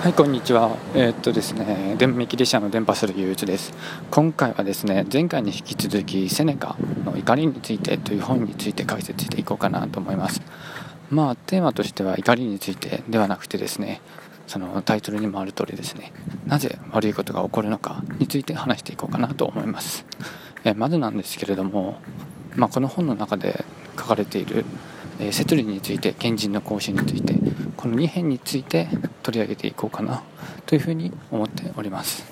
はいこんにちは。えー、っとですね電メキリシャの電波する憂鬱です。今回はですね前回に引き続きセネカの怒りについてという本について解説していこうかなと思います。まあテーマとしては怒りについてではなくてですねそのタイトルにもある通りですねなぜ悪いことが起こるのかについて話していこうかなと思います。えまずなんですけれどもまあ、この本の中で書かれているえセトリについて賢人の行進についてこの2編について取り上げていこうかなというふうに思っております。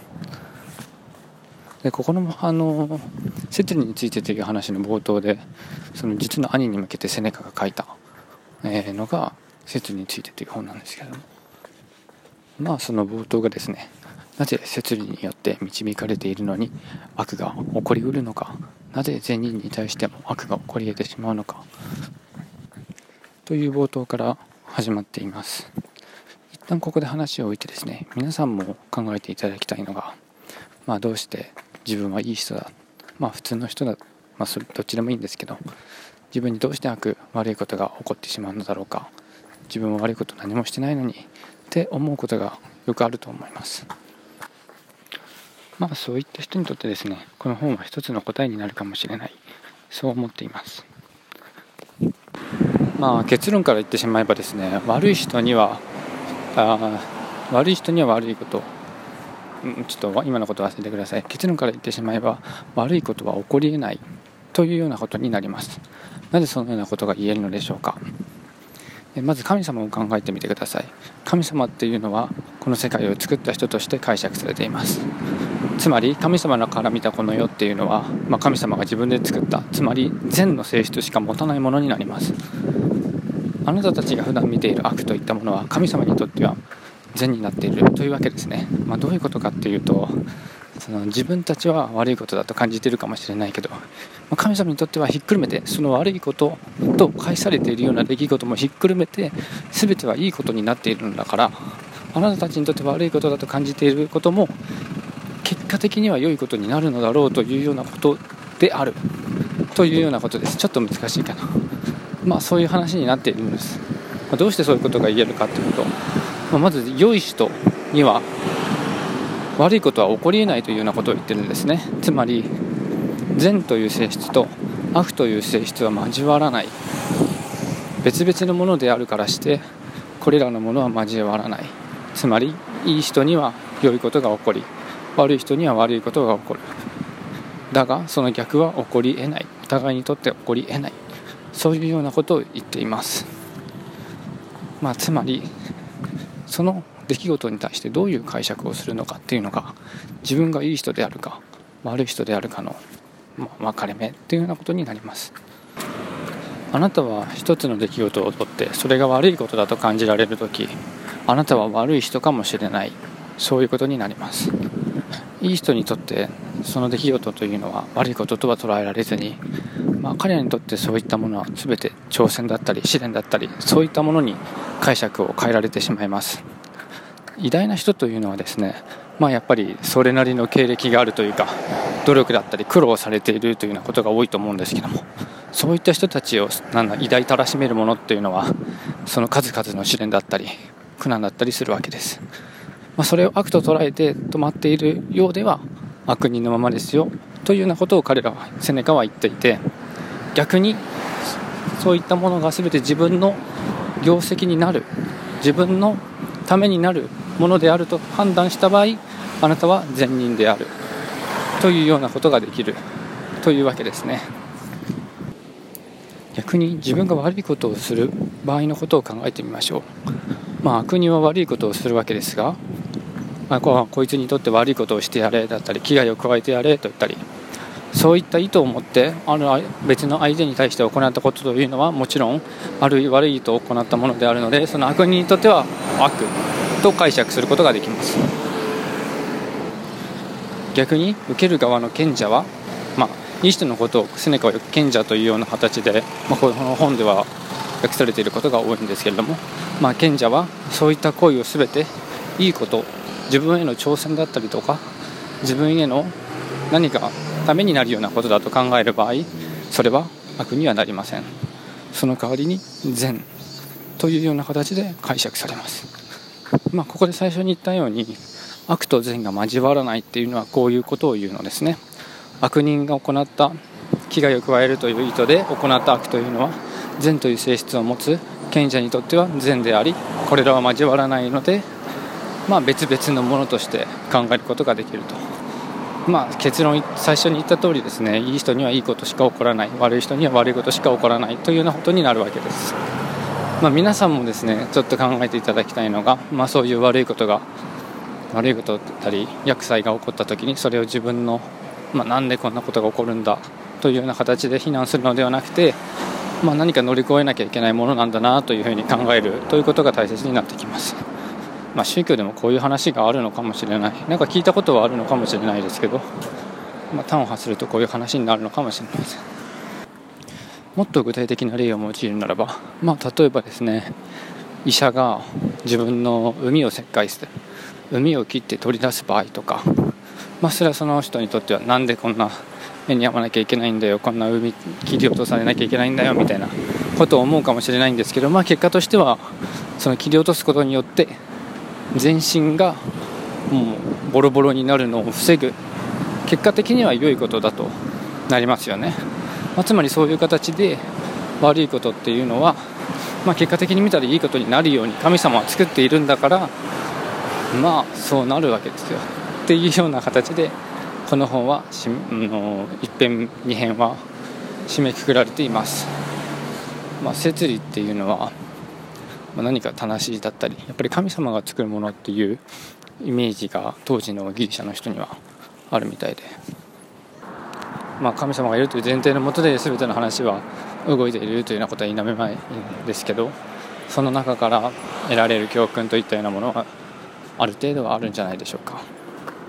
でここのあのセトリについてという話の冒頭でその実の兄に向けてセネカが書いた、えのがセトリについてという本なんですけども。まあその冒頭がですねなぜ摂理によって導かれているのに悪が起こりうるのか。なぜ善人に対しても悪が起こり得てしまうのか。という冒頭から始まっています。一旦ここで話を置いてですね皆さんも考えていただきたいのがまあどうして自分はいい人だまあ普通の人だまあそれどっちでもいいんですけど自分にどうして悪悪いことが起こってしまうのだろうか自分は悪いこと何もしてないのにって思うことがよくあると思います。まあそういった人にとってですねこの本は一つの答えになるかもしれない。そう思っています。まあ、結論から言ってしまえばですね悪い人にはあ悪い人には悪いこと。ちょっと今のこと忘れてください。結論から言ってしまえば悪いことは起こりえないというようなことになります。なぜそのようなことが言えるのでしょうか。まず神様を考えてみてください。神様っていうのはこの世界を作った人として解釈されています。つまり神様から見たこの世っていうのは、まあ、神様が自分で作った。つまり善の性質しか持たないものになります。あなたたちが普段見ている悪といったものは神様にとっては善になっているというわけですね、まあ、どういうことかっていうとその自分たちは悪いことだと感じているかもしれないけど、まあ、神様にとってはひっくるめてその悪いことと返されているような出来事もひっくるめて全てはいいことになっているんだからあなたたちにとって悪いことだと感じていることも結果的には良いことになるのだろうというようなことであるというようなことです。ちょっと難しいかな。まあそういう話になっているんです、まあ、どうしてそういうことが言えるかというと、まあ、まず良い人には悪いことは起こりえないというようなことを言ってるんですね。つまり善という性質と悪という性質は交わらない。別々のものであるからしてこれらのものは交わらない。つまりいい人には良いことが起こり悪い人には悪いことが起こる。だがその逆は起こりえない。お互いにとって起こりえない。そういうようなことを言っています。まあつまりその出来事に対してどういう解釈をするのかっていうのが自分がいい人であるか悪い人であるかの、ま分かれ目っていうようなことになります。あなたは一つの出来事をとってそれが悪いことだと感じられる時あなたは悪い人かもしれない。そういうことになります。いい人にとってその出来事というのは悪いこととは捉えられずに、まあ、彼らにとってそういったものは全て挑戦だったり試練だったりそういったものに解釈を変えられてしまいます。偉大な人というのはですね、まあ、やっぱりそれなりの経歴があるというか努力だったり苦労されているというようなことが多いと思うんですけどもそういった人たちをなんだ偉大たらしめるものっていうのはその数々の試練だったり苦難だったりするわけです、まあ、それを悪と捉えて止まっているようでは悪人のままですよというようなことを彼らはセネカは言っていて逆にそういったものが全て自分の業績になる。自分のためになるものであると判断した場合あなたは善人である。というようなことができる。というわけですね。逆に自分が悪いことをする場合のことを考えてみましょう、まあ、悪人は悪いことをするわけですが、まあ、こいつにとって悪いことをしてやれだったり危害を加えてやれと言ったり。そういった意図を持ってある別の相手に対して行ったことというのはもちろんある悪い意図を行ったものであるのでその悪人にとっては悪と解釈することができます。逆に受ける側の賢者は、まあ、いい人のことをセネカは賢者というような形で、まあ、この本では訳されていることが多いんですけれども、まあ、賢者はそういった行為を全ていいこと自分への挑戦だったりとか自分への何かためになるようなことだと考える場合それは悪にはなりません。その代わりに善というような形で解釈されます。まあ、ここで最初に言ったように悪と善が交わらないっていうのはこういうことを言うのですね。悪人が行った危害を加えるという意図で行った悪というのは善という性質を持つ賢者にとっては善でありこれらは交わらないので、まあ、別々のものとして考えることができると、まあ、結論最初に言った通りですねいい人にはいいことしか起こらない悪い人には悪いことしか起こらないというようなことになるわけです、まあ、皆さんもですねちょっと考えていただきたいのが、まあ、そういう悪いことが悪いことだったり厄災が起こった時にそれを自分の、まあ、なんでこんなことが起こるんだというような形で非難するのではなくてまあ、何か乗り越えなきゃいけないものなんだなというふうに考えるということが大切になってきます、まあ、宗教でもこういう話があるのかもしれない。なんか聞いたことはあるのかもしれないですけど、まあ、端を発するとこういう話になるのかもしれません。もっと具体的な例を用いるならば、まあ、例えばですね医者が自分の膿を切開する膿を切って取り出す場合とか、まあ、それはその人にとってはなんでこんな目に遭わなきゃいけないんだよこんな海切り落とされなきゃいけないんだよみたいなことを思うかもしれないんですけど、まあ、結果としてはその切り落とすことによって全身がもうボロボロになるのを防ぐ結果的には良いことだとなりますよね、まあ、つまりそういう形で悪いことっていうのは、まあ、結果的に見たらいいことになるように神様は作っているんだからまあそうなるわけですよ。っていうような形でこの本はしの一編二編は締めくくられています、まあ、摂理っていうのは、まあ、何か正しいだったりやっぱり神様が作るものっていうイメージが当時のギリシャの人にはあるみたいで、まあ、神様がいるという前提のもとで全ての話は動いているというようなことは否めないんですけどその中から得られる教訓といったようなものはある程度はあるんじゃないでしょうか。